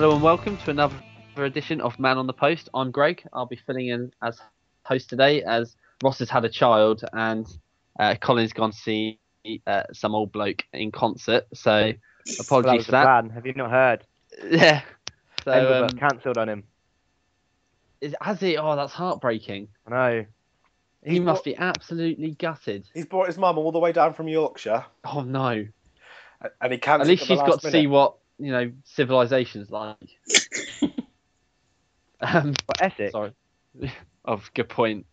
Hello and welcome to another edition of Man on the Post. I'm Greg. I'll be filling in as host today as Ross has had a child and uh, Colin's gone to see uh, some old bloke in concert. So apologies Well, that was for the that. plan. Have you not heard? Yeah. So um, cancelled on him. is, has he? Oh, that's heartbreaking. I know. He He's must brought- be absolutely gutted. He's brought his mum all the way down from Yorkshire, Oh no. and he At cancelled. at least she's got last to see what you know civilization's like. um, But Essex. sorry. oh, good point.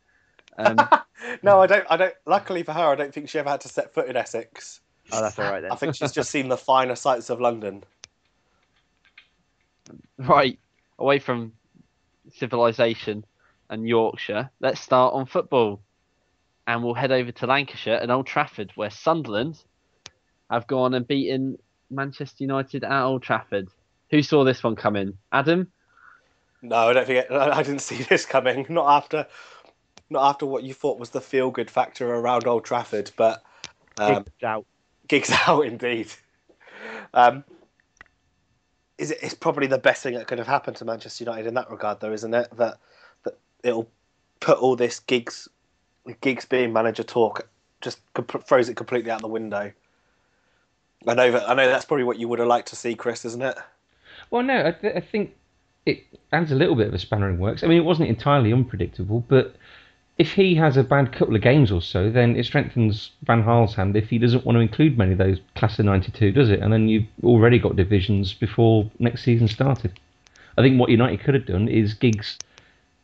Um, no, I don't. I don't. Luckily for her, I don't think she ever had to set foot in Essex. Oh, that's all right then. I think she's just seen the finer sights of London. right away from civilization and Yorkshire, let's start on football. And we'll head over to Lancashire and Old Trafford, where Sunderland have gone and beaten Manchester United at Old Trafford. Who saw this one coming? Adam? No, I don't think. It, I didn't see this coming. Not after. Not after what you thought was the feel-good factor around Old Trafford, but um, Gigs out. gigs out indeed. Um, is it? It's probably the best thing that could have happened to Manchester United in that regard, though, isn't it? That that it'll put all this gigs, gigs being manager talk, just com- throws it completely out the window. I know that. I know that's probably what you would have liked to see, Chris, isn't it? Well, no, I, th- I think it adds a little bit of a spanner in works. I mean, it wasn't entirely unpredictable, but if he has a bad couple of games or so, then it strengthens Van Gaal's hand if he doesn't want to include many of those class of 92, does it? And then you've already got divisions before next season started. I think what United could have done is Giggs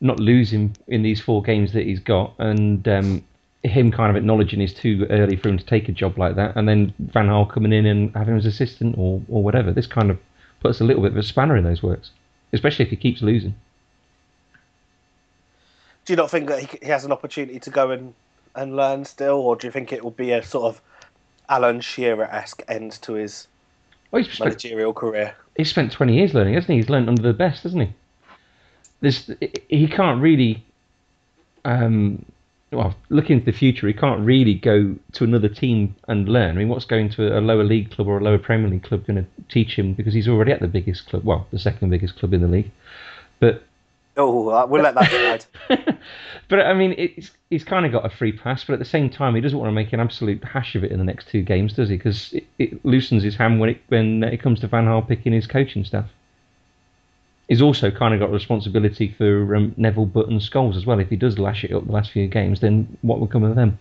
not losing in these four games that he's got and um, him kind of acknowledging it's too early for him to take a job like that and then Van Gaal coming in and having him as assistant or, or whatever. This kind of puts a little bit of a spanner in those works, especially if he keeps losing. Do you not think that he, he has an opportunity to go and, and learn still, or do you think it will be a sort of Alan Shearer esque end to his Well, he's spent, managerial career? he's spent 20 years learning, hasn't he? He's learned under the best, hasn't he? This he can't really, um, well, looking to the future, he can't really go to another team and learn. I mean, what's going to a lower league club or a lower Premier League club going to teach him? Because he's already at the biggest club, well, the second biggest club in the league. But Oh, uh, we'll let that slide. but I mean, it's, he's kind of got a free pass, but at the same time, he doesn't want to make an absolute hash of it in the next two games, does he? Because it, it loosens his hand when it when it comes to Van Gaal picking his coaching staff. He's also kind of got responsibility for um, Neville Butt and Scholes as well. If he does lash it up the last few games, then what will come of them?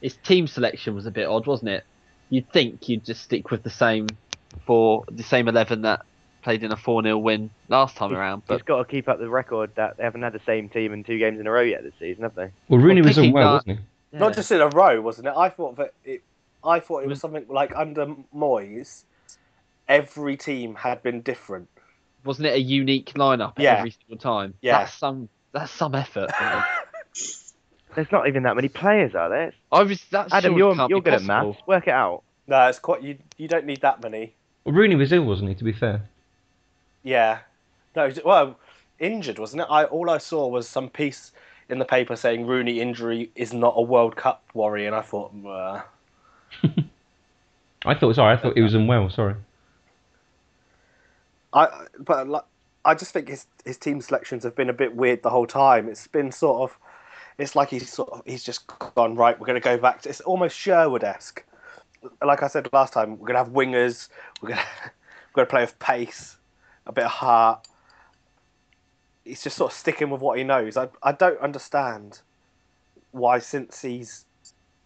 His team selection was a bit odd, wasn't it? You'd think you'd just stick with the same for the same eleven that played in a four 0 win last time around, He's but got to keep up the record that they haven't had the same team in two games in a row yet this season, have they? Well, Rooney Well, was picking unwell, that- wasn't he? yeah. Not just in a row, wasn't it? I thought that it. I thought it was Was- something like under Moyes, every team had been different. Wasn't it a unique lineup Yeah. every single time? Yeah. That's some that's some effort. There's not even that many players, are there? I was that Adam, surely you're can't you're be good at maths. Work it out. No, it's quite. You you don't need that many. Well, Rooney was ill, wasn't he? To be fair. Yeah. No, it's- well, injured wasn't it? I all I saw was some piece in the paper saying Rooney injury is not a World Cup worry, and I thought, uh, I thought sorry. I thought he was unwell. Sorry. I but like, I just think his his team selections have been a bit weird the whole time. It's been sort of, it's like he's sort of he's just gone right. We're going to go back to it's almost Sherwood esque. Like I said last time, we're going to have wingers. We're going to we're going to play with pace, a bit of heart. He's just sort of sticking with what he knows. I I don't understand why since he's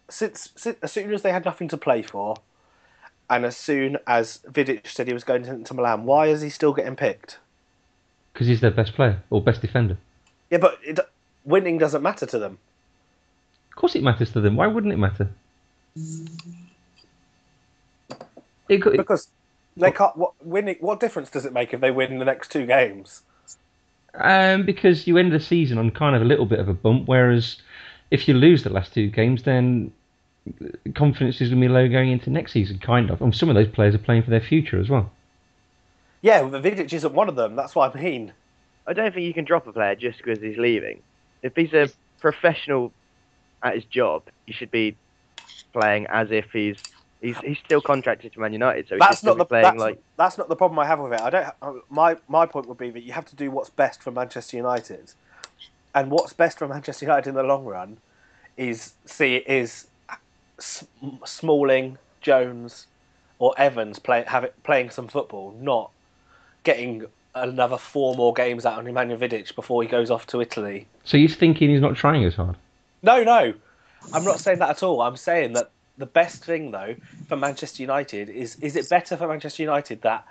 since, since as soon as they had nothing to play for, and as soon as Vidic said he was going to, Milan, why is he still getting picked? Because he's their best player or best defender. Yeah, but it, winning doesn't matter to them. Of course, it matters to them. Why wouldn't it matter? It could, Because they can't. What winning? What difference does it make if they win the next two games? um, because you end the season on kind of a little bit of a bump, whereas if you lose the last two games, then confidence is going to be low going into next season, kind of. And some of those players are playing for their future as well. Yeah, but Vidic isn't one of them. That's what I mean. I don't think you can drop a player just because he's leaving. If he's a professional at his job, he should be playing as if he's he's he's still contracted to Man United. So he That's not the playing that's, like that's not the problem I have with it. I don't. My my point would be that you have to do what's best for Manchester United, and what's best for Manchester United in the long run is see is S- Smalling, Jones, or Evans play, have it, playing some football, not getting another four more games out on Emmanuel Vidic before he goes off to Italy. So you're thinking he's not trying as hard? No, no, I'm not saying that at all. I'm saying that the best thing though for Manchester United is is it better for Manchester United that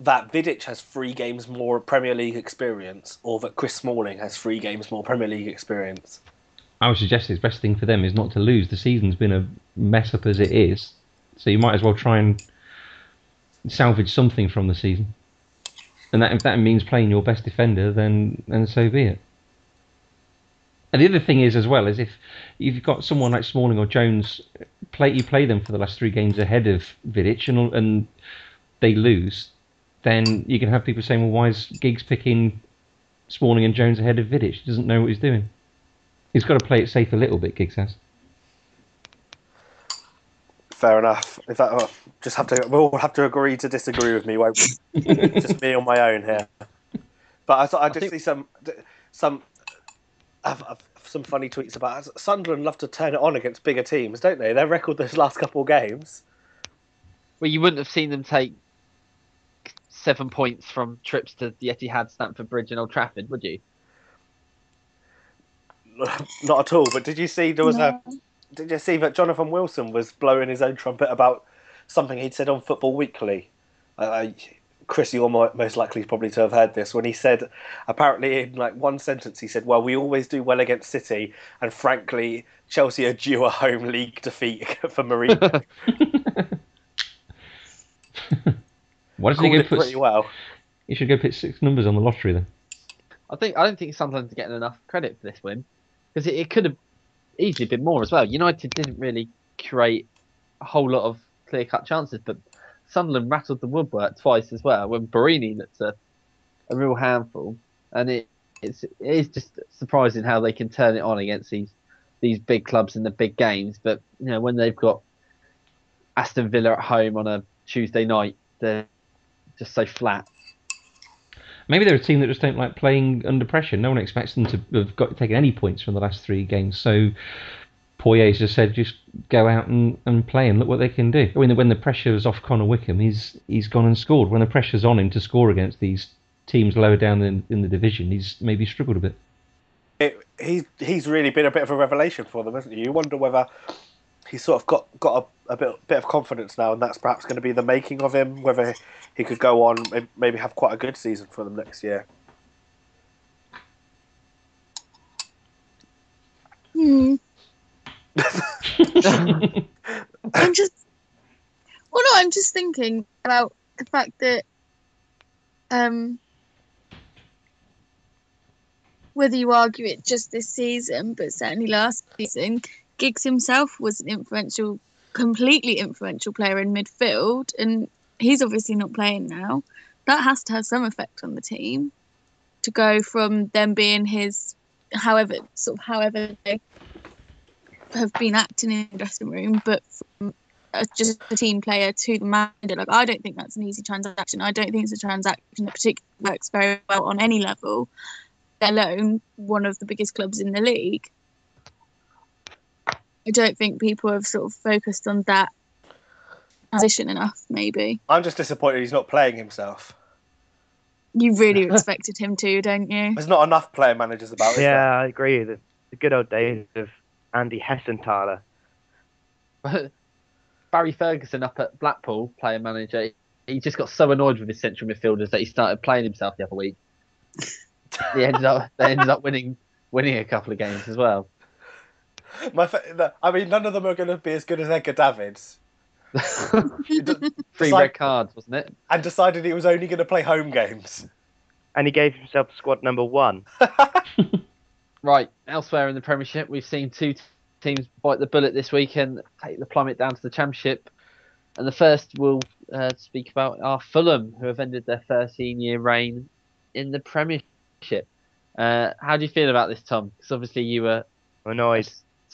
that Vidic has three games more Premier League experience, or that Chris Smalling has three games more Premier League experience? I would suggest it's best thing for them is not to lose. The season's been a mess up as it is, so you might as well try and salvage something from the season. And that if that means playing your best defender, then then so be it. And the other thing is as well is if you've got someone like Smalling or Jones, play you play them for the last three games ahead of Vidic, and and they lose, then you can have people saying, well, why is Giggs picking Smalling and Jones ahead of Vidic? He doesn't know what he's doing. He's got to play it safe a little bit, Giggs has. Fair enough. If that, oh, just have to, we'll have to agree to disagree with me, won't we? just me on my own here. But I thought I did think- see some some uh, uh, some funny tweets about Sunderland love to turn it on against bigger teams, don't they? Their record those last couple of games. Well, you wouldn't have seen them take seven points from trips to the Etihad, Stamford Bridge, and Old Trafford, would you? Not at all. But did you see there was a? Did you see that Jonathan Wilson was blowing his own trumpet about something he'd said on Football Weekly? Uh, Chris, you're mo- most likely probably to have heard this when he said, apparently in like one sentence, he said, "Well, we always do well against City, and frankly, Chelsea are due a home league defeat for Mourinho." Why doesn't he Called go put? pretty well. He should go put six numbers on the lottery then. I think I don't think Sunderland's getting enough credit for this win because it, it could have easily been more as well. United didn't really create a whole lot of clear cut chances, but Sunderland rattled the woodwork twice as well when Borini looked a, a real handful, and it it's it is just surprising how they can turn it on against these these big clubs in the big games. But you know when they've got Aston Villa at home on a Tuesday night, they're just so flat. Maybe they're a team that just don't like playing under pressure. No one expects them to have got taken any points from the last three games. So Poyet's just said, just go out and, and play and look what they can do. I mean, when the pressure's off Connor Wickham, he's he's gone and scored. When the pressure's on him to score against these teams lower down in, in the division, he's maybe struggled a bit. It, he's he's really been a bit of a revelation for them, hasn't he? You wonder whether he's sort of got got a, a bit bit of confidence now, and that's perhaps going to be the making of him. Whether he could go on, maybe have quite a good season for them next year. Hmm. I'm just. Well, no, I'm just thinking about the fact that, um, whether you argue it just this season, but certainly last season, Giggs himself was an influential, completely influential player in midfield, and he's obviously not playing now. That has to have some effect on the team to go from them being his, however, sort of however they have been acting in the dressing room, but from just a team player to the manager. Like, I don't think that's an easy transaction. I don't think it's a transaction that particularly works very well on any level, let alone one of the biggest clubs in the league. I don't think people have sort of focused on that position enough, maybe. I'm just disappointed he's not playing himself. You really expected him to, don't you? There's not enough player managers about. is there? yeah, I agree. The, the good old days of Andy Hessenthaler. Barry Ferguson up at Blackpool, player manager, he just got so annoyed with his central midfielders that he started playing himself the other week. They ended up they ended up winning winning a couple of games as well. My, fa- I mean, none of them are going to be as good as Edgar Davids. Three Decide- red cards, wasn't it? and decided he was only going to play home games. And he gave himself squad number one. Right, elsewhere in the Premiership, we've seen two t- teams bite the bullet this weekend, take the plummet down to the Championship. And the first we'll uh, speak about are Fulham, who have ended their 13 year reign in the Premiership. Uh, how do you feel about this, Tom? Because obviously you were Annoyed,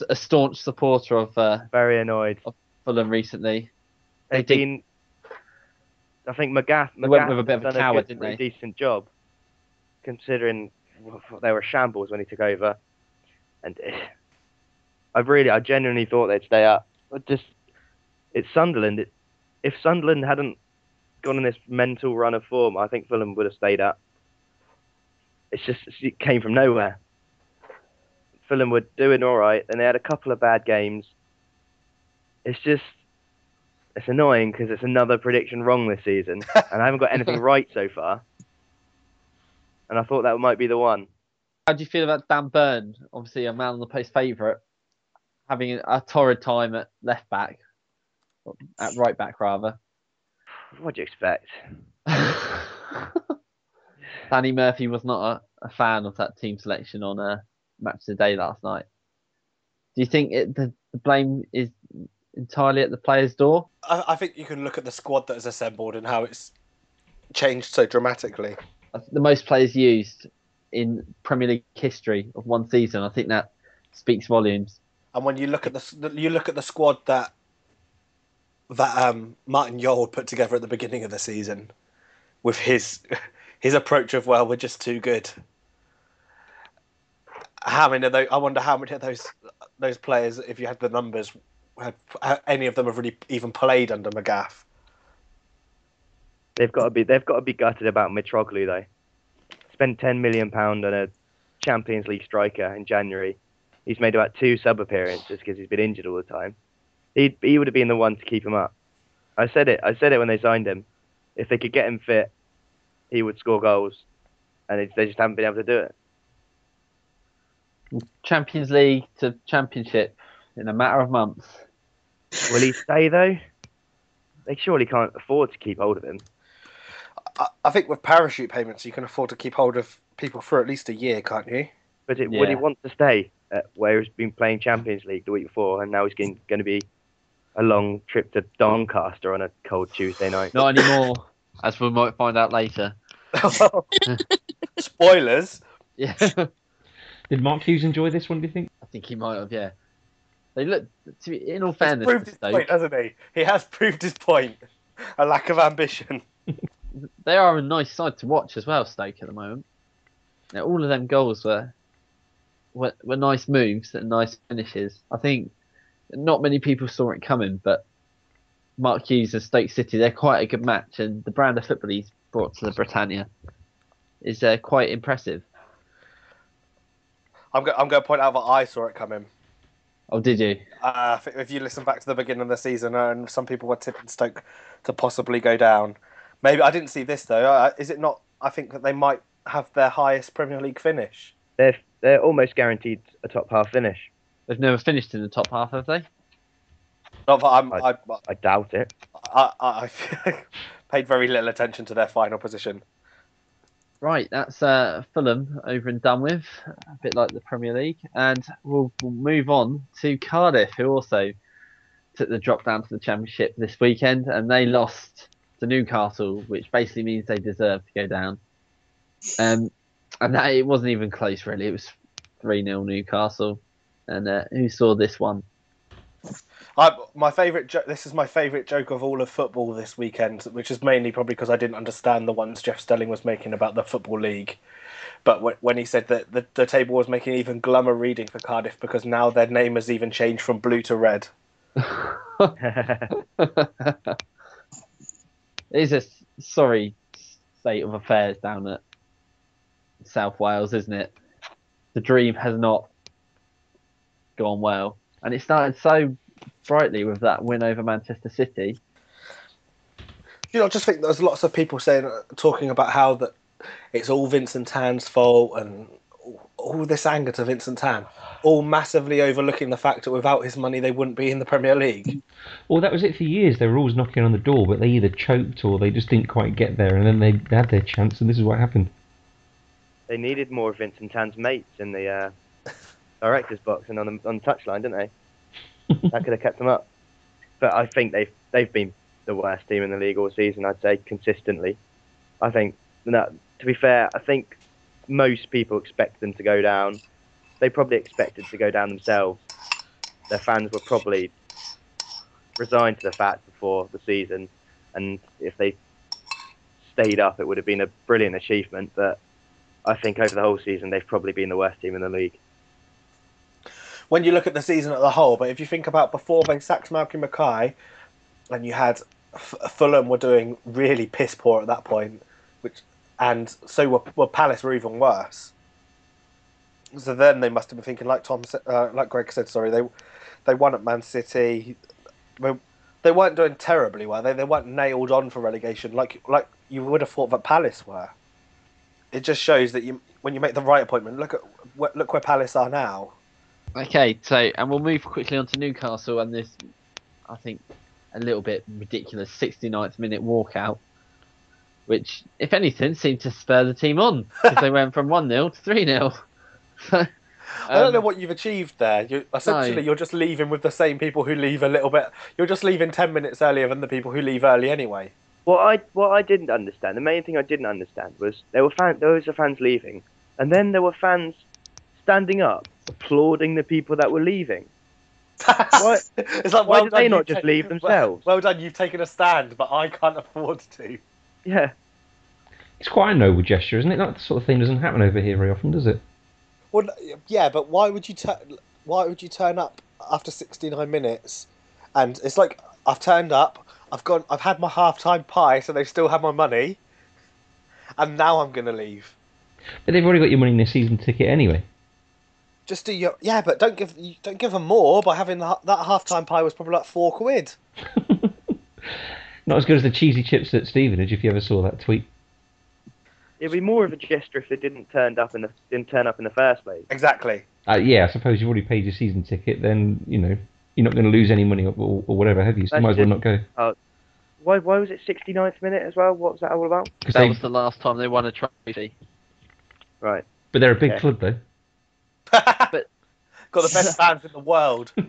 a staunch supporter of uh, very annoyed. Of Fulham recently. They They've did- been. I think Magath, They went with a bit of a coward, good, didn't they? decent job, considering they were shambles when he took over. And eh, I really, I genuinely thought they'd stay up. But just, it's Sunderland. It, if Sunderland hadn't gone on this mental run of form, I think Fulham would have stayed up. It's just it came from nowhere. Fulham were doing all right, and they had a couple of bad games. It's just it's annoying because it's another prediction wrong this season, and I haven't got anything right so far. And I thought that might be the one. How do you feel about Dan Burn, obviously a man on the post favourite, having a torrid time at left back, at right back rather? What do you expect? Danny Murphy was not a, a fan of that team selection on uh, Match of the Day last night. Do you think it, the, the blame is entirely at the player's door? I, I think you can look at the squad that is assembled and how it's changed so dramatically. The most players used in Premier League history of one season. I think that speaks volumes. And when you look at the you look at the squad that that um, Martin Jol put together at the beginning of the season, with his his approach of well, we're just too good. How many of those? I wonder how many of those those players, if you had the numbers, had any of them have really even played under Magath? They've got to be they've got to be gutted about Mitroglou though. Spent ten million pound on a Champions League striker in January. He's made about two sub appearances because he's been injured all the time. He he would have been the one to keep him up. I said it. I said it when they signed him. If they could get him fit, he would score goals, and it, they just haven't been able to do it. Champions League to Championship in a matter of months. Will he stay though? They surely can't afford to keep hold of him. I, I think with parachute payments, you can afford to keep hold of people for at least a year, can't you? But it, would he want to stay at where he's been playing Champions League the week before, and now he's going, going to be a long trip to Doncaster on a cold Tuesday night? Not anymore, as we might find out later. Spoilers. Yeah, Did Mark Hughes enjoy this one? Do you think? I think he might have. Yeah, they look. To be, in all He's fairness, proved his Stoke, point, hasn't he? He has proved his point. A lack of ambition. they are a nice side to watch as well. Stoke at the moment. Now, all of them goals were, were were nice moves and nice finishes. I think not many people saw it coming, but Mark Hughes and Stoke City, they're quite a good match, and the brand of football he's brought to the Britannia is uh, quite impressive. I'm, go- I'm going to point out that I saw it coming. Oh, did you? Uh, if- if you listen back to the beginning of the season, uh, and some people were tipping Stoke to possibly go down. Maybe I didn't see this though. Uh, is it not? I think that they might have their highest Premier League finish. They're they're almost guaranteed a top half finish. They've never finished in the top half, have they? Not that I'm, I- I, I doubt it. I, I, I paid very little attention to their final position. Right, that's uh, Fulham over and done with, a bit like the Premier League, and we'll, we'll move on to Cardiff, who also took the drop down to the Championship this weekend, and they lost to Newcastle, which basically means they deserve to go down. Um, and that, it wasn't even close, really. It was three 0 Newcastle, and uh, who saw this one? I, my favorite. Jo- this is my favorite joke of all of football this weekend, which is mainly probably because I didn't understand the ones Jeff Stelling was making about the football league. But wh- when he said that the, the table was making even glummer reading for Cardiff because now their name has even changed from blue to red. it's a sorry state of affairs down at South Wales, isn't it? The dream has not gone well, and it started so brightly with that win over Manchester City. You know, I just think there's lots of people saying, uh, talking about how that it's all Vincent Tan's fault and all this anger to Vincent Tan, all massively overlooking the fact that without his money they wouldn't be in the Premier League. Well, that was it for years. They were always knocking on the door, but they either choked or they just didn't quite get there, and then they had their chance, and this is what happened. They needed more of Vincent Tan's mates in the uh, director's box and on the on the touchline, didn't they? that could have kept them up. But I think they've they've been the worst team in the league all season. I'd say consistently. I think no, to be fair, I think most people expect them to go down. They probably expected to go down themselves. Their fans were probably resigned to the fact before the season, and if they stayed up, it would have been a brilliant achievement. But I think over the whole season, they've probably been the worst team in the league. When you look at the season as a whole, but if you think about before they sacked Malcolm Mackay, and you had F- Fulham were doing really piss poor at that point, which and so were, were Palace were even worse. So then they must have been thinking, like Tom, uh, like Greg said, sorry, they they won at Man City. They, they weren't doing terribly well. They they weren't nailed on for relegation like like you would have thought that Palace were. It just shows that you when you make the right appointment. Look at look where Palace are now. Okay, so and we'll move quickly on to Newcastle and this, I think, a little bit ridiculous 69th minute walkout which, if anything, seemed to spur the team on because they went from 1 0 to 3 0. I don't know um, what you've achieved there. You, essentially, no. you're just leaving with the same people who leave a little bit. You're just leaving 10 minutes earlier than the people who leave early anyway. What I what I didn't understand, the main thing I didn't understand was there were fans, those are fans leaving, and then there were fans standing up applauding the people that were leaving. why, it's like, why well did they not just leave themselves? Well, well done, you've taken a stand, but I can't afford to. Yeah. It's quite a noble gesture, isn't it? That sort of thing doesn't happen over here very often, does it? Well, yeah, but why would you turn? Why would you turn up after 69 minutes? And it's like I've turned up, I've gone, I've had my half-time pie, so they still have my money, and now I'm going to leave. But they've already got your money in their season ticket anyway. Just do your yeah, but don't give don't give them more by having the, that half-time pie was probably like four quid. Not as good as the cheesy chips at Stevenage, if you ever saw that tweet. It'd be more of a gesture if they didn't turned up in the didn't turn up in the first place. Exactly. Uh, yeah, I suppose you've already paid your season ticket. Then you know you're not going to lose any money or, or, or whatever, have you? So you might as well not go. Uh, why? Why was it 69th minute as well? What was that all about? That they, was the last time they won a trophy. Right. But they're a big club though. But got the best fans in the world.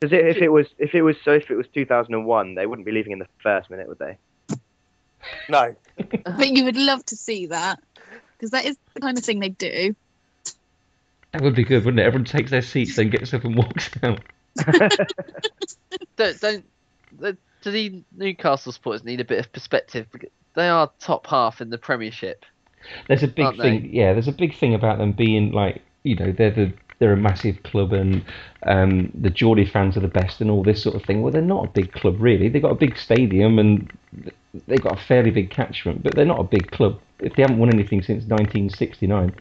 Because if it was if it was so if it was 2001, they wouldn't be leaving in the first minute, would they? No. but you would love to see that because that is the kind of thing they do. That would be good, wouldn't it? Everyone takes their seats, then gets up and walks out. don't, don't do the Newcastle supporters need a bit of perspective? They are top half in the Premiership. There's a big thing, they? yeah. There's a big thing about them being like, you know, they're the they're a massive club and um, the Geordie fans are the best and all this sort of thing. Well, they're not a big club really. They've got a big stadium and they've got a fairly big catchment, but they're not a big club. If they haven't won anything since 1969,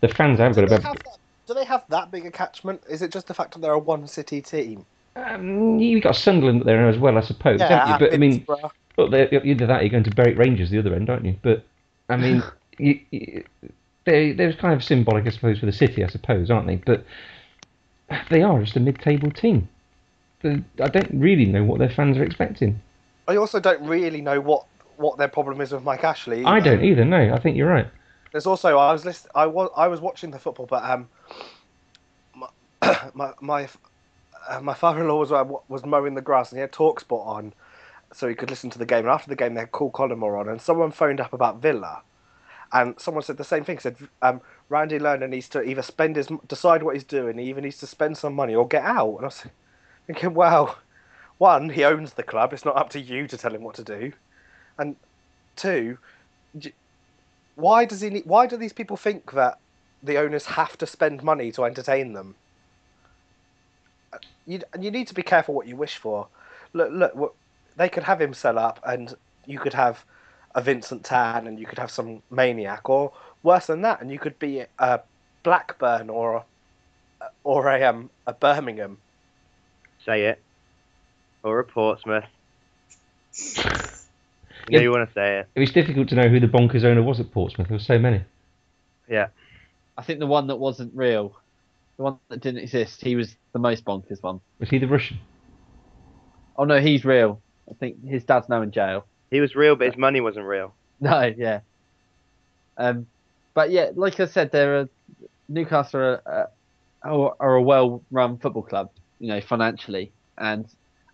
the fans have got about. Do they have that big a catchment? Is it just the fact that they're a one city team? Um, you got Sunderland there as well, I suppose, yeah, haven't you? But I mean, but either that, you're going to Berwick Rangers the other end, aren't you? But I mean, you, you, they they're kind of symbolic, I suppose, for the city, I suppose, aren't they? But they are just a mid-table team. I don't really know what their fans are expecting. I also don't really know what, what their problem is with Mike Ashley. Either. I don't either. No, I think you're right. There's also I was list, I was I was watching the football, but um, my my my, uh, my father-in-law was uh, was mowing the grass and he had Talksport on, so he could listen to the game. And after the game, they had Cool Collymore on, and someone phoned up about Villa, and someone said the same thing. Said um, Randy Lerner needs to either spend his decide what he's doing. He either needs to spend some money or get out. And I was thinking, well, one, he owns the club. It's not up to you to tell him what to do. And two, why does he? Need, why do these people think that the owners have to spend money to entertain them? You you need to be careful what you wish for. Look, look, they could have him sell up, and you could have a Vincent Tan, and you could have some maniac, or worse than that, and you could be a Blackburn or a, or a um, a Birmingham. Say it. Or a Portsmouth. You know Yeah. you want to say it. It was difficult to know who the bonkers owner was at Portsmouth. There were so many. Yeah. I think the one that wasn't real, the one that didn't exist, he was the most bonkers one. Was he the Russian? Oh no, he's real. I think his dad's now in jail. He was real, but his money wasn't real. No, yeah. Um, but yeah, like I said, they're a, Newcastle are, a- are, are a well-run football club, you know, financially, and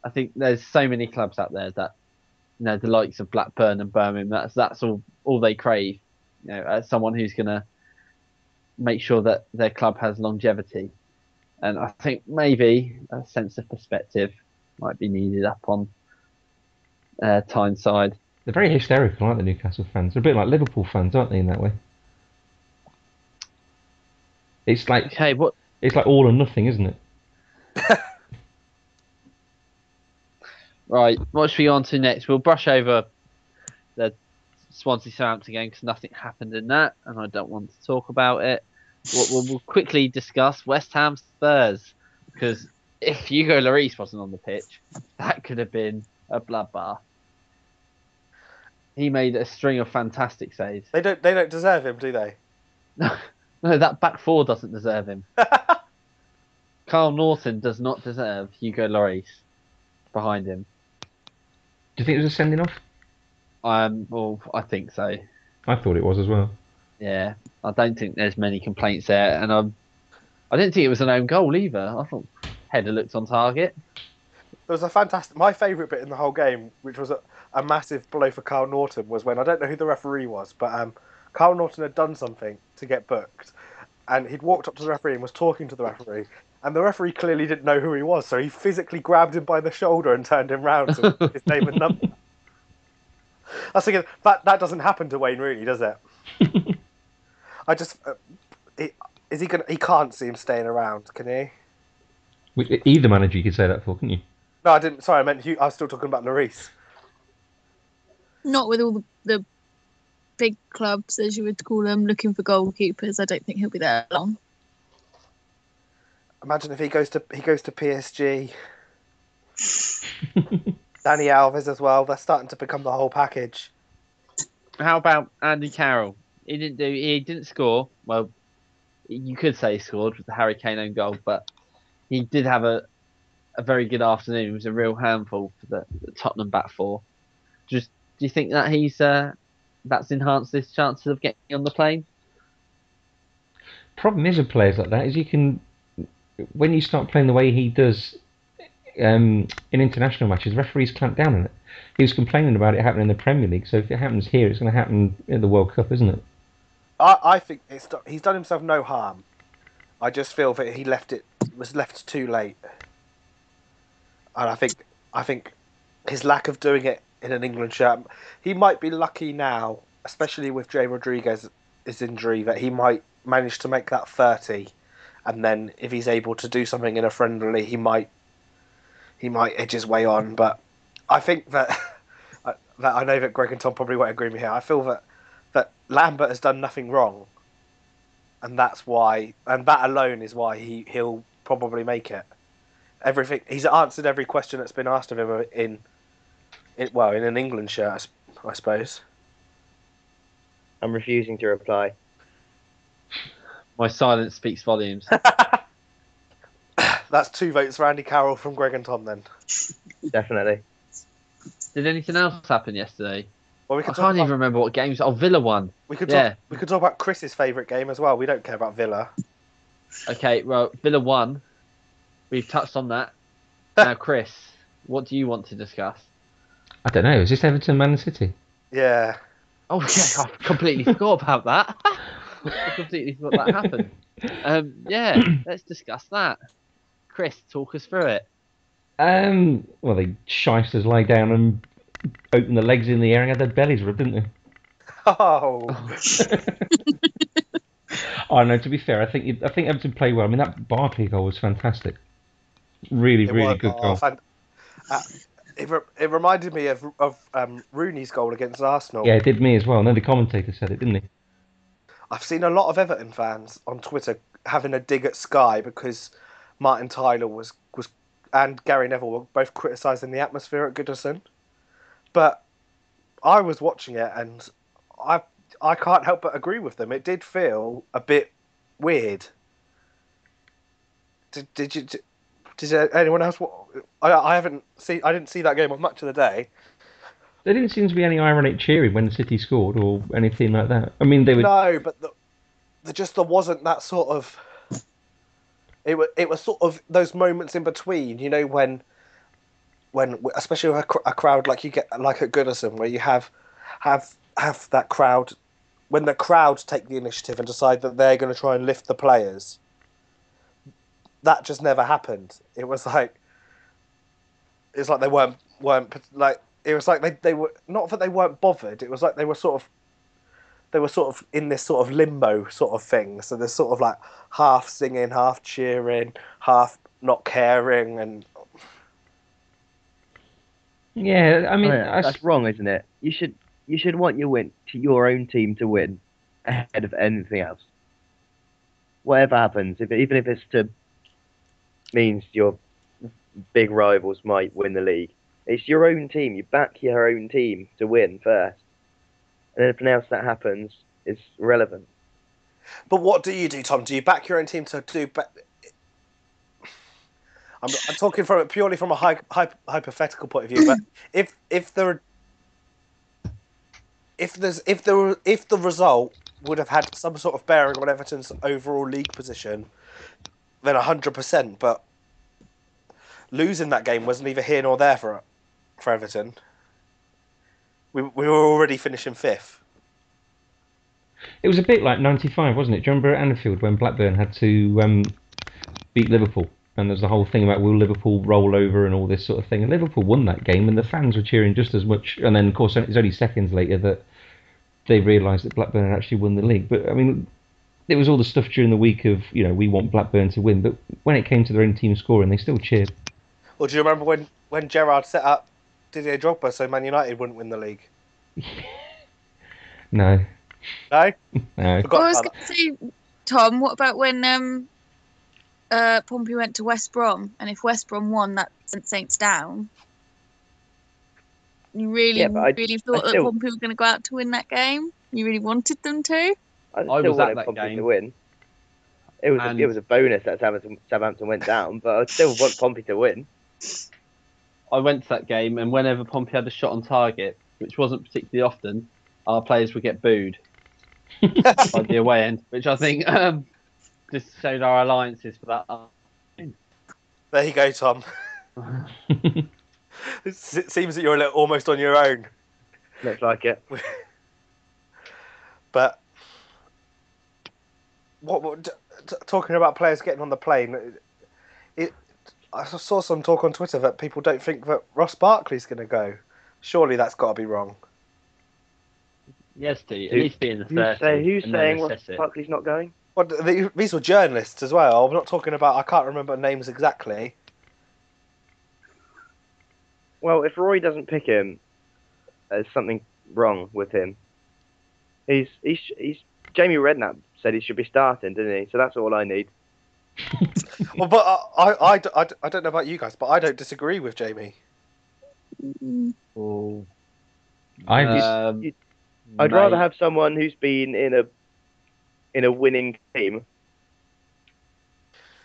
I think there's so many clubs out there that, you know, the likes of Blackburn and Birmingham. That's that's all all they crave, you know, as someone who's gonna make sure that their club has longevity, and I think maybe a sense of perspective might be needed up on uh, Tyneside. They're very hysterical, aren't they, Newcastle fans? They're a bit like Liverpool fans, aren't they, in that way? It's like Okay, what it's like all or nothing, isn't it? Right, what should we go on to next? We'll brush over the Swansea Southampton game because nothing happened in that, and I don't want to talk about it. We'll, we'll, we'll quickly discuss West Ham Spurs because if Hugo Lloris wasn't on the pitch, that could have been a bloodbath. He made a string of fantastic saves. They don't. They don't deserve him, do they? No, no. that back four doesn't deserve him. Kyle Naughton does not deserve Hugo Lloris behind him. Do you think it was a sending off? Um, well, I think so. I thought it was as well. Yeah, I don't think there's many complaints there, and um, I didn't think it was an own goal either. I thought header looked on target. There was a fantastic. My favourite bit in the whole game, which was a, a massive blow for Kyle Naughton, was when I don't know who the referee was, but um, Kyle Naughton had done something to get booked, and he'd walked up to the referee and was talking to the referee, and the referee clearly didn't know who he was, so he physically grabbed him by the shoulder and turned him round to his name and number. Was thinking that that doesn't happen to Wayne Rooney, does it? I just, uh, he, is he gonna? He can't see him staying around, can he? Which- Either manager you could say that for, couldn't you? No, I didn't. Sorry, I meant Hugh, I was still talking about Lloris. Not with all the, the big clubs, as you would call them, looking for goalkeepers. I don't think he'll be there long. Imagine if he goes to he goes to PSG. Dani Alves as well. They're starting to become the whole package. How about Andy Carroll? He didn't do. He didn't score. Well, you could say he scored with the Harry Kane own goal, but he did have a a very good afternoon. He was a real handful for the, the Tottenham back four. Just do you think that he's uh, that's enhanced his chances of getting on the plane? Problem is with players like that is you can, when you start playing the way he does um, in international matches, referees clamp down on it. He was complaining about it happening in the Premier League, so if it happens here, it's going to happen in the World Cup, isn't it? I, I think it's he's done himself no harm. I just feel that he left it was left too late, and I think I think his lack of doing it in an England shirt. He might be lucky now, especially with Jay Rodriguez's injury, that he might manage to make that thirty, and then if he's able to do something in a friendly, he might he might edge his way on. But I think that that I know that Greg and Tom probably won't agree with me here. I feel that that Lambert has done nothing wrong, and that's why, and that alone is why he he'll probably make it. Everything he's answered every question that's been asked of him in, in well, in an England shirt, I suppose. I'm refusing to reply. My silence speaks volumes. That's two votes for Andy Carroll from Greg and Tom. Then, Definitely. Did anything else happen yesterday? well, we I talk can't about, even remember what games. Oh, Villa won. we could yeah. talk, we could talk about Chris's favourite game as well. We don't care about Villa. Okay, well, Villa won. We've touched on that. Now, Chris, what do you want to discuss? I don't know. Is this Everton Man City? Yeah, Oh yeah, I completely forgot about that. I completely forgot that happened. Um, yeah, let's discuss that. Chris, talk us through it. Um, well, they shysters lay down and opened the legs in the air and had their bellies rubbed, didn't they? Oh, I don't know. To be fair, I think I think Everton played well. I mean, that Barkley goal was fantastic. Really, it really good goal. fan- uh, it, re- it reminded me of of um, Rooney's goal against Arsenal. Yeah, it did me as well. No, the commentator said it, didn't he? I've seen a lot of Everton fans on Twitter having a dig at Sky because Martin Tyler was was and Gary Neville were both criticising the atmosphere at Goodison. But I was watching it and I I can't help but agree with them. It did feel a bit weird. Did, did you? Did, did anyone else? I, I haven't seen. I didn't see that game on much of the day. There didn't seem to be any ironic cheering when City scored or anything like that. I mean, they were. No, but the, the just there wasn't that sort of. It was it was sort of those moments in between, you know, when, when especially with a, cr- a crowd like you get like at Goodison, where you have, have have that crowd, when the crowd take the initiative and decide that they're going to try and lift the players. That just never happened. It was like. It's like they weren't weren't like it was like they, they were not that they weren't bothered. It was like they were sort of they were sort of in this sort of limbo sort of thing. So there's sort of like half singing, half cheering, half not caring, and Yeah, I mean, Oh, yeah, I s- that's wrong, isn't it? You should you should want your win to your own team to win ahead of anything else. Whatever happens, if even if it's to means your big rivals might win the league, it's your own team. You back your own team to win first, and then anything else that happens is relevant. but what do you do, Tom? Do you back your own team to do? Be- I'm, I'm talking from purely from a hy- hy- hypothetical point of view, but if if there if there's if there if the result would have had some sort of bearing on Everton's overall league position, then hundred percent. But losing that game wasn't neither here nor there for for Everton. We we were already finishing fifth. it was a bit like '95, wasn't it? Do you remember at Anfield when Blackburn had to um, beat Liverpool? And there's the whole thing about will Liverpool roll over and all this sort of thing. And Liverpool won that game, and the fans were cheering just as much. And then, of course, it's only seconds later that they realised that Blackburn had actually won the league. But I mean, there was all the stuff during the week of you know we want Blackburn to win, but when it came to their own team scoring, they still cheered. Or do you remember when, when Gerrard set up Didier Drogba so Man United wouldn't win the league? No, No? no. Forgot Well, I was going to say, Tom, what about when um, uh, Pompey went to West Brom, and if West Brom won, that sent Saints down. You really, Yeah, but I- really thought that still- Pompey were going to go out to win that game. You really wanted them to. I, I still was at wanted that Pompey game. to win. It was And- a, it was a bonus that Southampton, Southampton went down, but I still want Pompey to win. I went to that game, and whenever Pompey had a shot on target, which wasn't particularly often, our players would get booed by the away end, which I think um, just showed our alliances for that. There you go, Tom. It seems that you're a little, almost on your own. Looks like it. But what, what t- t- talking about players getting on the plane? It, it I saw some talk on Twitter that people don't think that Ross Barkley's going to go. Surely that's got to be wrong. Yes, to at Who- least be in the Who's, 30s. say, who's saying assess it. Buckley's not going? Well, th- these were journalists as well. I'm not talking about. I can't remember names exactly. Well, if Roy doesn't pick him, there's something wrong with him. He's he's he's Jamie Redknapp said he should be starting, didn't he? So that's all I need. Well, but I, I, I, I don't know about you guys, but I don't disagree with Jamie. Mm, Oh, I just, um, you- I'd rather have someone who's been in a in a winning team,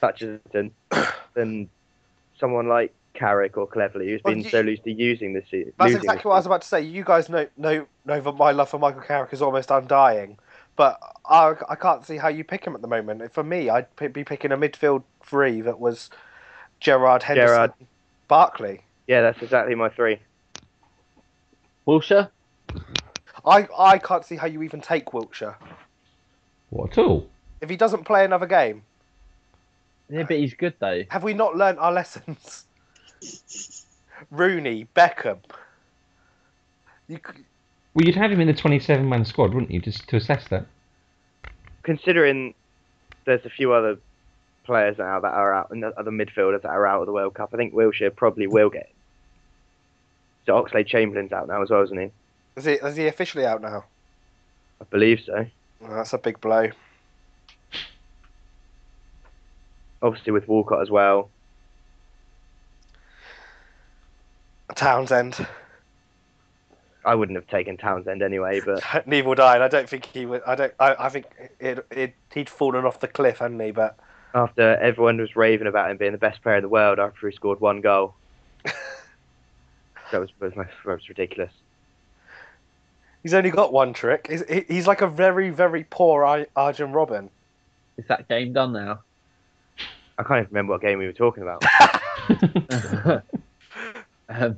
such as than, than someone like Carrick or Cleverley, who's Well, been you- so used to using this season. That's exactly this what I was about to say. You guys know know know that my love for Michael Carrick is almost undying, but I, I can't see how you pick him at the moment. For me, I'd p- be picking a midfield three that was Gerrard Henderson, Gerrard. Barkley. Yeah, that's exactly my three. Wilshere? I I can't see how you even take Wilshere what at all? if he doesn't play another game. Yeah, but he's good though. Have we not learnt our lessons? Rooney, Beckham. You, c- Well, you'd have him in the 27-man squad, wouldn't you, just to assess that? Considering there's a few other players now that are out, and the other midfielders that are out of the World Cup, I think Wilshere probably will get. So Oxlade-Chamberlain's out now as well, isn't he? is he is he officially out now? I believe so. Oh, that's a big blow. Obviously with Walcott as well. Townsend. I wouldn't have taken Townsend anyway, but Neither would I. And I don't think he would. I don't. I, I think it, it, he'd fallen off the cliff, hadn't he? But after everyone was raving about him being the best player in the world after he scored one goal, that was, was, my, that was ridiculous. he's only got one trick. He's, he's like a very, very poor Ar- Arjen Robben. Is that game done now? I can't even remember what game we were talking about. um,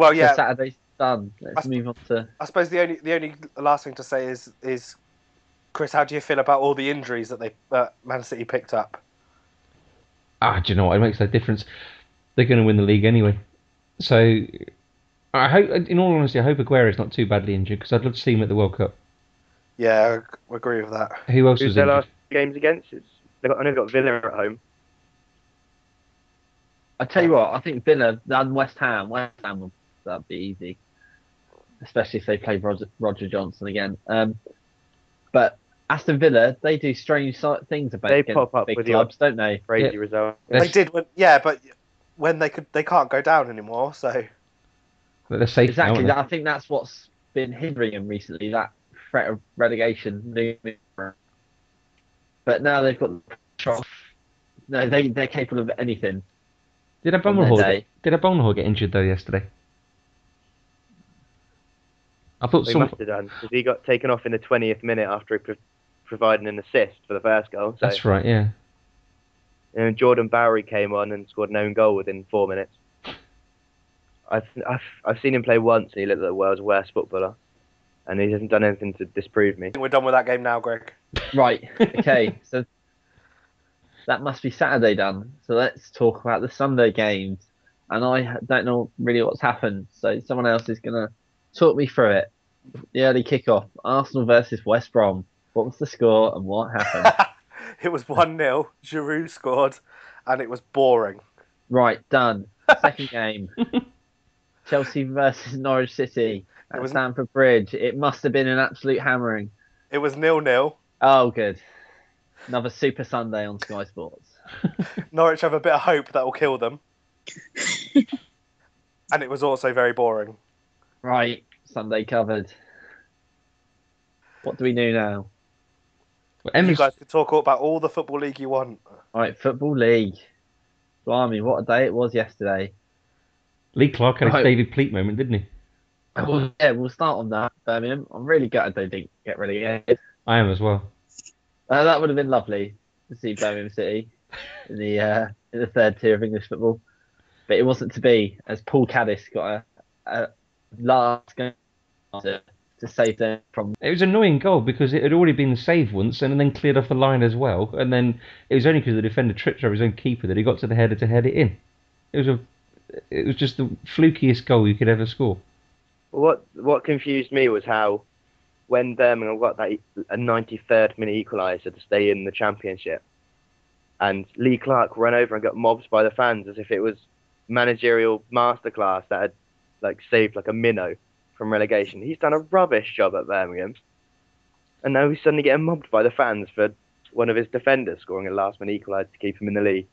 Well, yeah. Saturday's done. Let's I- move on to. I suppose the only the only last thing to say is is Chris, how do you feel about all the injuries that they that Man City picked up? Ah, do you know what? It makes no difference. They're going to win the league anyway. So, I hope, in all honesty, I hope Aguero's not too badly injured because I'd love to see him at the World Cup. Yeah, I agree with that. Who else Who's was their injured? last games against? It's, they got, I know they've got Villa at home. I tell you what, I think Villa and West Ham. West Ham will that'd be easy, especially if they play Roger, Roger Johnson again. Um, but Aston Villa, they do strange things about They pop up big with the clubs, don't they? Crazy Yeah. result. They're, did, when, yeah, but when they could, they can't go down anymore. So they're safe Exactly. aren't That, I think that's what's been hindering them recently. That threat of relegation. But now they've got the pressure. No, they they're capable of anything. Did a their Agbonlahor day. get, did Agbonlahor get injured though yesterday? I thought They some. must have done because he got taken off in the 20th minute after he pro- provided an assist for the first goal. So, That's right. Yeah. and Jordan Bowery came on and scored an own goal within four minutes. I've, I've I've seen him play once and he looked like the world's worst footballer, and he hasn't done anything to disprove me. We're done with that game now, Greg. Right. Okay. so that must be Saturday done. So let's talk about the Sunday games. And I don't know really what's happened. So someone else is gonna talk me through it. The early kickoff: Arsenal versus West Brom. What was the score and what happened? it was one 0 Giroud scored, and it was boring. Right, done. Second game. Chelsea versus Norwich City at It was- Stamford Bridge. It must have been an absolute hammering. It was nil nil. Oh, good. Another Super Sunday on Sky Sports. Norwich have a bit of hope that will kill them, and it was also very boring. Right, Sunday covered. What do we do now? Well, You guys can talk about all the football league you want. Right, Football League. Blimey, what a day it was yesterday. Lee Clark had a David Pleat moment, didn't he? Well, yeah, we'll start on that, Birmingham. I'm really gutted they didn't get relegated. I am as well. Uh, that would have been lovely to see Birmingham City in the uh, in the third tier of English football, but it wasn't to be. As Paul Caddis got a, a last game to, to save them from. It was an annoying goal because it had already been saved once and then cleared off the line as well. And then it was only because the defender tripped over his own keeper that he got to the header to head it in. It was a, it was just the flukiest goal you could ever score. What what confused me was how when Birmingham got that a 93rd minute equaliser to stay in the championship, and Lee Clark ran over and got mobbed by the fans as if it was managerial masterclass that had like saved like a minnow from relegation. He's done a rubbish job at Birmingham, and now he's suddenly getting mobbed by the fans for one of his defenders scoring a last minute equaliser to keep him in the league.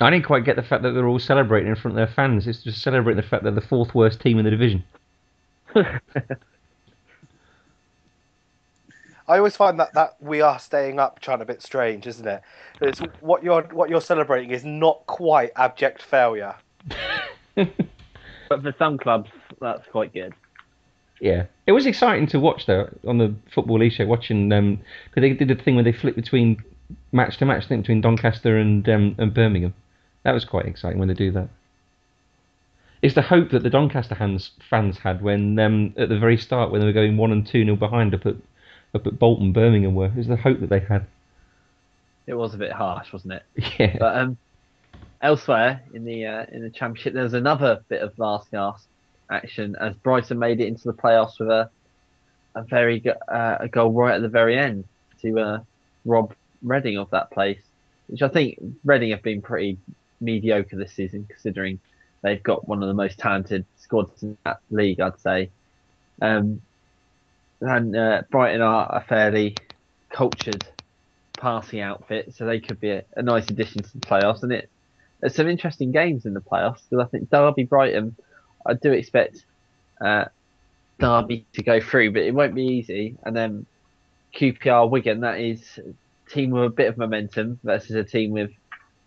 I didn't quite get the fact that they're all celebrating in front of their fans. It's just celebrating the fact they're the fourth worst team in the division. I always find that, that we are staying up trying a bit strange, isn't it? It's what you're what you're celebrating is not quite abject failure. But for some clubs, that's quite good. Yeah, it was exciting to watch though on the football league show. Watching um because they did a thing where they flipped between match to match, I think between Doncaster and um, and Birmingham. That was quite exciting when they do that. It's the hope that the Doncaster hands, fans had when um, at the very start when they were going one and two nil behind up at up at Bolton, Birmingham were. It was the hope that they had. It was a bit harsh, wasn't it? Yeah. But um, elsewhere in the uh, in the championship, there was another bit of last gasp action as Brighton made it into the playoffs with a a very uh, a goal right at the very end to uh, rob Reading of that place, which I think Reading have been pretty mediocre this season considering they've got one of the most talented squads in that league, I'd say. Um, and uh, Brighton are a fairly cultured passing outfit, so they could be a, a nice addition to the playoffs. And it there's some interesting games in the playoffs because I think Derby Brighton I do expect uh, Derby to go through, but it won't be easy. And then QPR Wigan, that is a team with a bit of momentum versus a team with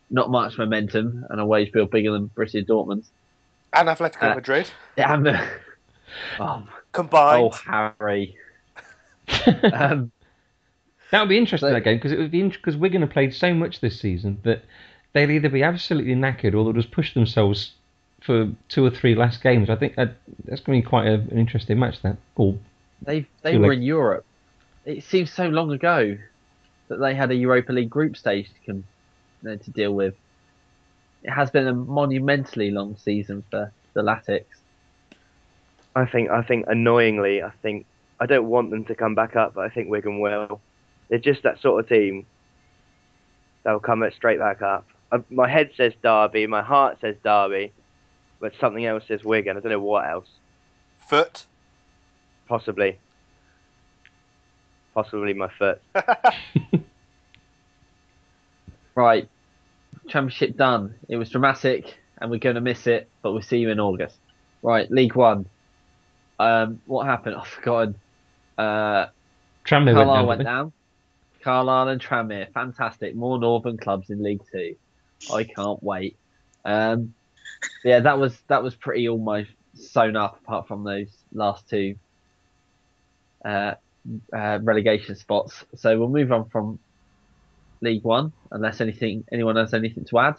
not much momentum and a wage bill bigger than Borussia Dortmund. And Atletico Uh, Madrid Yeah, I'm, uh, oh, combined. oh, Harry. Um, That would be interesting So- that game because it would be because Wigan have played so much this season that they'll either be absolutely knackered or they'll just push themselves for two or three last games. I think that, that's going to be quite a, an interesting match. That or they they were like- in Europe. It seems so long ago that they had a Europa League group stage to, con- uh, to deal with. It has been a monumentally long season for the Latics. I think I think annoyingly, I think I don't want them to come back up, but I think Wigan will. They're just that sort of team. They'll come straight back up. Uh, my head says Derby, my heart says Derby, but something else says Wigan. I don't know what else. Foot. Possibly. Possibly my foot. Right, championship done. It was dramatic, and we're going to miss it, but we'll see you in August. Right, League One. Um, what happened? I've forgotten. Uh, Tranmere went Carlisle down. went down. Carlisle and Tranmere, fantastic. More northern clubs in League Two. I can't wait. Um, yeah, that was that was pretty almost sewn up, apart from those last two uh, uh, relegation spots. So we'll move on from League One, unless anything anyone has anything to add.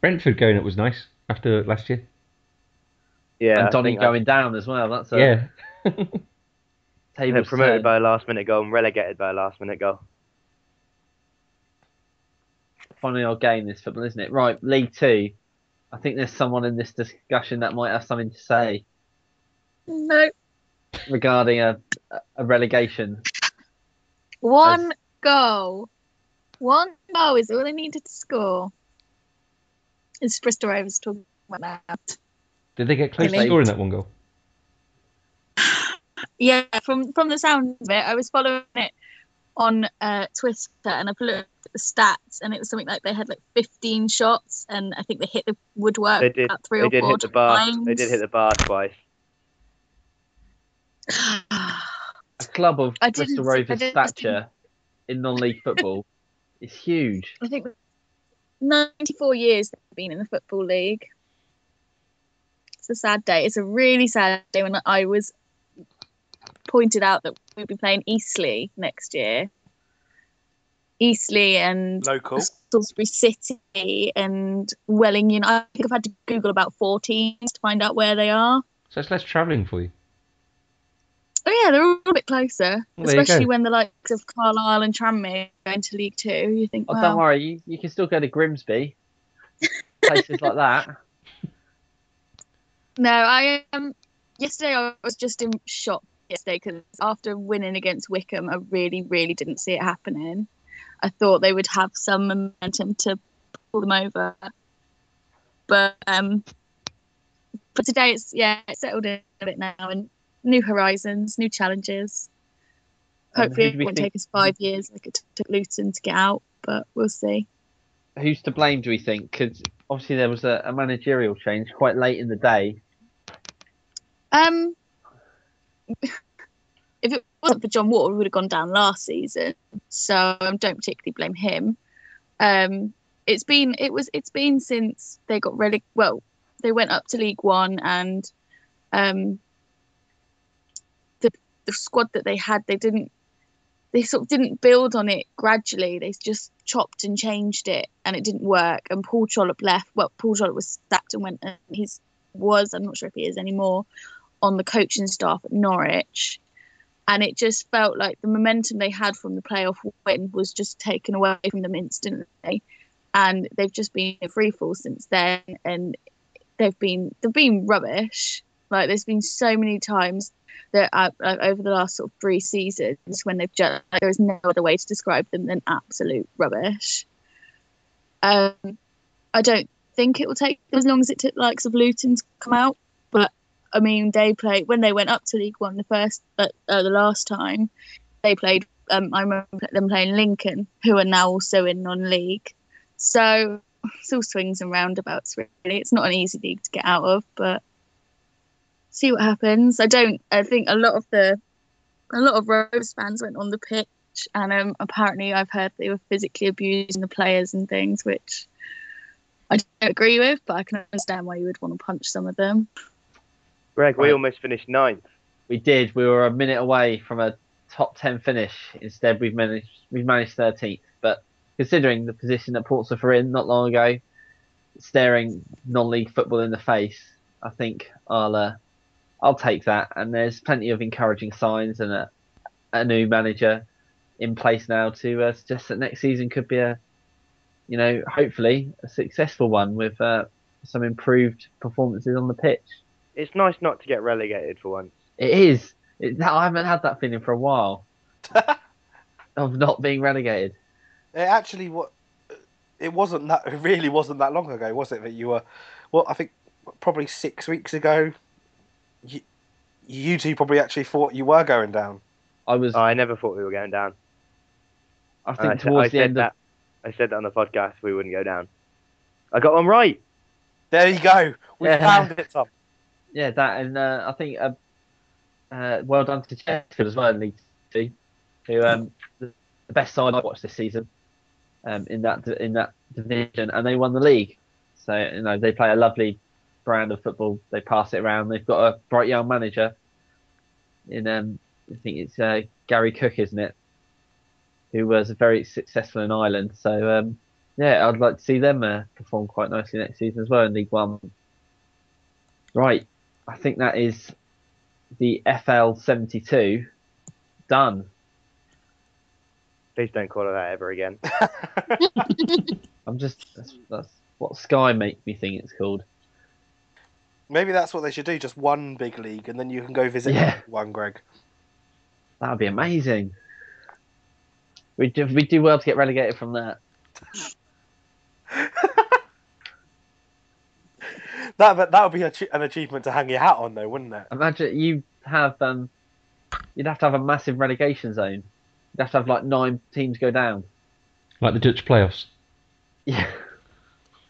Brentford going up was nice after last year. Yeah. and Donny think going down as well. That's a yeah, I- table They're promoted turn. by a last minute goal and relegated by a last minute goal. Funny old game this football, isn't it? Right, League Two. I think there's someone in this discussion that might have something to say No, regarding a a relegation. one goal. One goal is all they needed to score. It's Bristol Rovers talking about that. did they get close to scoring that one goal? Yeah, from from the sound of it, I was following it on uh, Twitter and I've looked at the stats, and it was something like they had like 15 shots, and I think they hit the woodwork They did- about three They or did four hit the bar. times. They did hit the bar twice. A club of I didn't Bristol Rovers didn't stature in non-league football is huge. I think 94 years they've been in the football league. It's a sad day. It's a really sad day when I was pointed out that we'll be playing Eastleigh next year. Eastleigh and Local. Salisbury City and Welling United. I think I've had to Google about four teams to find out where they are. So it's less travelling for you. Oh yeah, they're all a bit closer, Well, especially when the likes of Carlisle and Tranmere go into League Two. You think, Oh, well, don't worry, you, you can still go to Grimsby, places like that. No, I um yesterday I was just in shock yesterday because after winning against Wycombe, I really, really didn't see it happening. I thought they would have some momentum to pull them over, but um, but today it's yeah, it's settled in a bit now and new horizons, new challenges. Hopefully, it won't think- take us five years like it took Luton to get out, but we'll see. Who's to blame? Do we think? Because obviously there was a, a managerial change quite late in the day. Um, if it wasn't for John Ward, we would have gone down last season. So I don't particularly blame him. Um, it's been it was it's been since they got releg well, they went up to League One and um, the the squad that they had they didn't they sort of didn't build on it gradually. They just chopped and changed it, and it didn't work. And Paul Trollope left. Well, Paul Trollope was sacked and went. And he's was I'm not sure if he is anymore on the coaching staff at Norwich. And it just felt like the momentum they had from the playoff win was just taken away from them instantly. And they've just been a free fall since then. And they've been they've been rubbish. Like there's been so many times that uh, like over the last sort of three seasons when they've just like, there is no other way to describe them than absolute rubbish. Um, I don't think it will take as long as it took likes of Luton to come out, I mean they played when they went up to League One the first uh, uh, the last time they played. Um, I remember them playing Lincoln, who are now also in non-league. So it's all swings and roundabouts. Really, it's not an easy league to get out of, but see what happens. I don't. I think a lot of the a lot of Rose fans went on the pitch, and um, apparently I've heard they were physically abusing the players and things, which I don't agree with. But I can understand why you would want to punch some of them. Greg, we Right. almost finished ninth. We did. We were a minute away from a top ten finish. Instead, we've managed we've managed thirteenth. But considering the position that Portsmouth were in not long ago, staring non-league football in the face, I think I'll uh, I'll take that. And there's plenty of encouraging signs and a, a new manager in place now to uh, suggest that next season could be a, you know, hopefully a successful one with uh, some improved performances on the pitch. It's nice not to get relegated for once. It is. It, I haven't had that feeling for a while of not being relegated. It actually what it wasn't that it really wasn't that long ago, was it? That you were, well, I think probably six weeks ago. You, you two probably actually thought you were going down. I was. Oh, I never thought we were going down. I think I, sa- I towards the said end that. I said that on the podcast. We wouldn't go down. I got one right. There you go. We Yeah. found it, Tom. Yeah that and uh, I think uh, uh, well done to Chesterfield as well in League Two, who um the, best side I've watched this season, um in that in that division, and they won the league. So you know they play a lovely brand of football. They pass it around. They've got a bright young manager. In um I think it's uh, Gary Cook, isn't it? Who was very successful in Ireland. So um yeah, I'd like to see them uh, perform quite nicely next season as well in League One. Right, I think that is the FL seventy two done. Please don't call it that ever again. I'm just that's, that's what Sky make me think it's called. Maybe that's what they should do. Just one big league, and then you can go visit Yeah. one, Greg. That would be amazing. We do, we do well to get relegated from that. That that would be a, an achievement to hang your hat on, though, wouldn't it? Imagine you have um, you'd have to have a massive relegation zone. You'd have to have like nine teams go down. Like the Dutch playoffs. Yeah.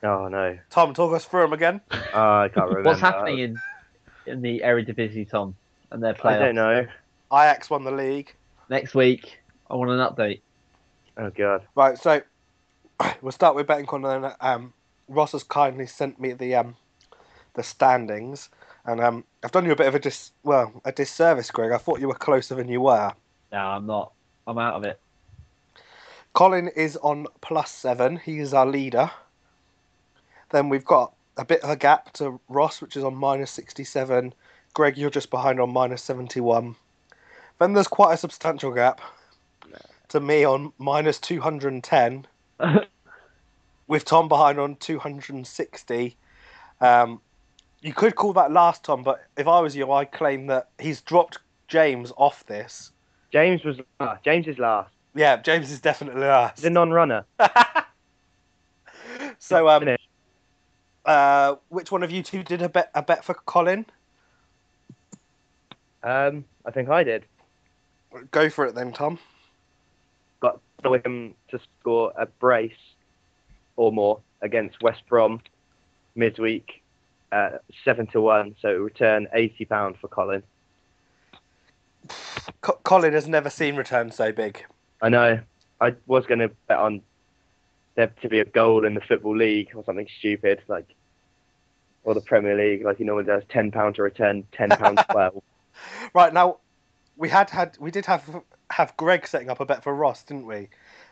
Oh no. Tom, talk us through them again. Oh, I can't remember. What's happening in in the Eredivisie, Tom, and their playoffs? I don't know. Ajax won the league. next week? I want an update. Oh god. Right, so we'll start with betting corner. Um, Ross has kindly sent me the um, the standings, and um, I've done you a bit of a dis well a disservice, Greg. I thought you were closer than you were. No, I'm not. I'm out of it. Colin is on plus seven. He is our leader. Then we've got a bit of a gap to Ross, which is on minus sixty-seven. Greg, you're just behind on minus seventy-one. Then there's quite a substantial gap to me on minus two hundred and ten. with Tom behind on 260. Um, you could call that last Tom, but if I was you, I'd claim that he's dropped James off this. James was last. James is last. Yeah, James is definitely last. He's a non-runner. so, um, uh, which one of you two did a bet a bet for Colin? Um, I think I did. Go for it then, Tom. Got him to score a brace or more against West Brom midweek, uh, seven to one. So return eighty pound for Colin. Co- Colin has never seen returns so big. I know. I was going to bet on there to be a goal in the football league or something stupid like, or the Premier League, like he normally does. Ten pound to return, ten pound twelve. Right now, we had had we did have have Greg setting up a bet for Ross, didn't we?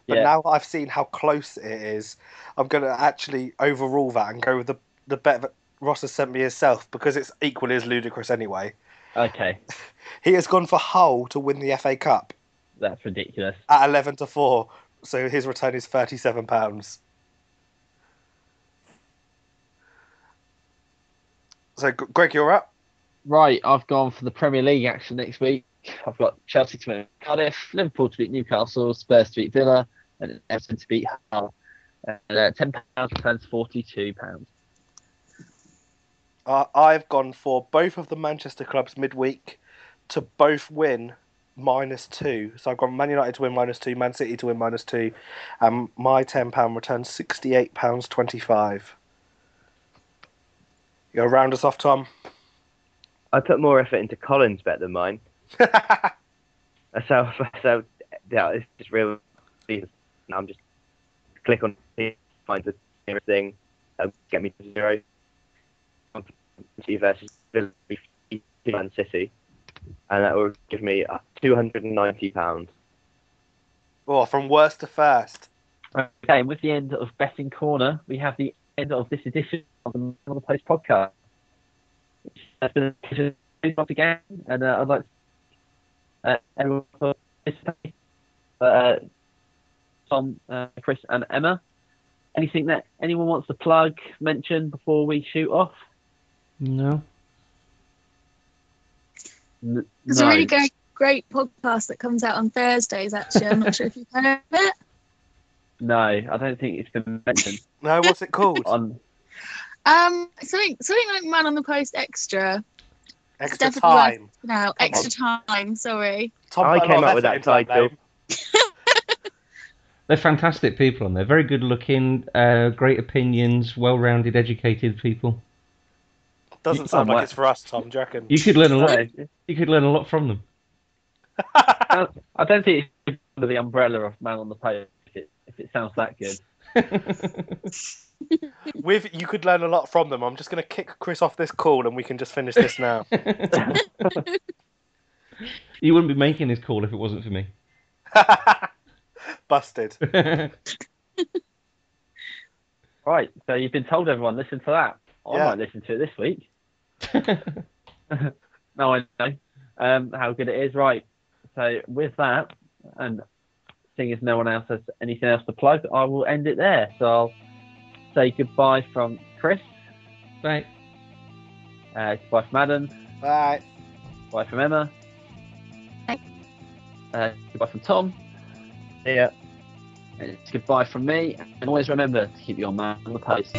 But Yeah. now I've seen how close it is. I'm going to actually overrule that and go with the the bet that Ross has sent me himself because it's equally as ludicrous anyway. Okay, He has gone for Hull to win the FA Cup that's ridiculous. at eleven to four, so his return is thirty seven pounds. So Greg, you're up. Right, I've gone for the Premier League action next week. I've got Chelsea to beat Cardiff, Liverpool to beat Newcastle, Spurs to beat Villa, and Everton to beat Hull. And uh, ten pounds returns forty-two pounds. Uh, I've gone for both of the Manchester clubs midweek to both win minus two. So I've got Man United to win minus two, Man City to win minus two, and my ten pound returns sixty eight pounds twenty five. You gonna round us off, Tom? I put more effort into Colin's bet than mine. So, so yeah, it's just real. Now I'm just click on find the nearest thing, uh, get me to zero. City versus Villa, Man City, and that will give me uh, two hundred and ninety pounds. oh, from worst to first. Okay, and with the end of Betting Corner, we have the end of this edition of the Man on the Post podcast. It's been a pleasure once again, and uh, I'd like to uh, everyone for participating. Uh, Tom, uh, Chris, and Emma. Anything that anyone wants to plug, mention before we shoot off? No. N- There's no. a really great, great podcast that comes out on Thursdays. Actually, I'm not sure if you've heard of it. No, I don't think it's been mentioned No, what's it called? on. Um, something something like Man on the Post Extra. Extra definitely time. Now, extra time. Sorry. Tom I came up with that title. They're fantastic people on there. Very good looking, uh, great opinions, well rounded, educated people. Doesn't You- oh, sound oh, like my- it's for us, Tom. Do you reckon? You could learn a lot. You could learn a lot from them. I don't think it's under the umbrella of Man on the Post if it, if it sounds that good. With you could learn a lot from them. I'm just going to kick Chris off this call, and we can just finish this now. you wouldn't be making this call if it wasn't for me. Busted. Right, so you've been told everyone, listen to that. I Yeah. might listen to it this week. now I know um, how good it is. Right, so with that, and seeing as no one else has anything else to plug, I will end it there. So I'll say goodbye from Chris, right. uh, goodbye from Adam, Bye. goodbye from Emma, Bye. uh, goodbye from Tom, Yeah. and it's goodbye from me. And always remember to keep your man on the post.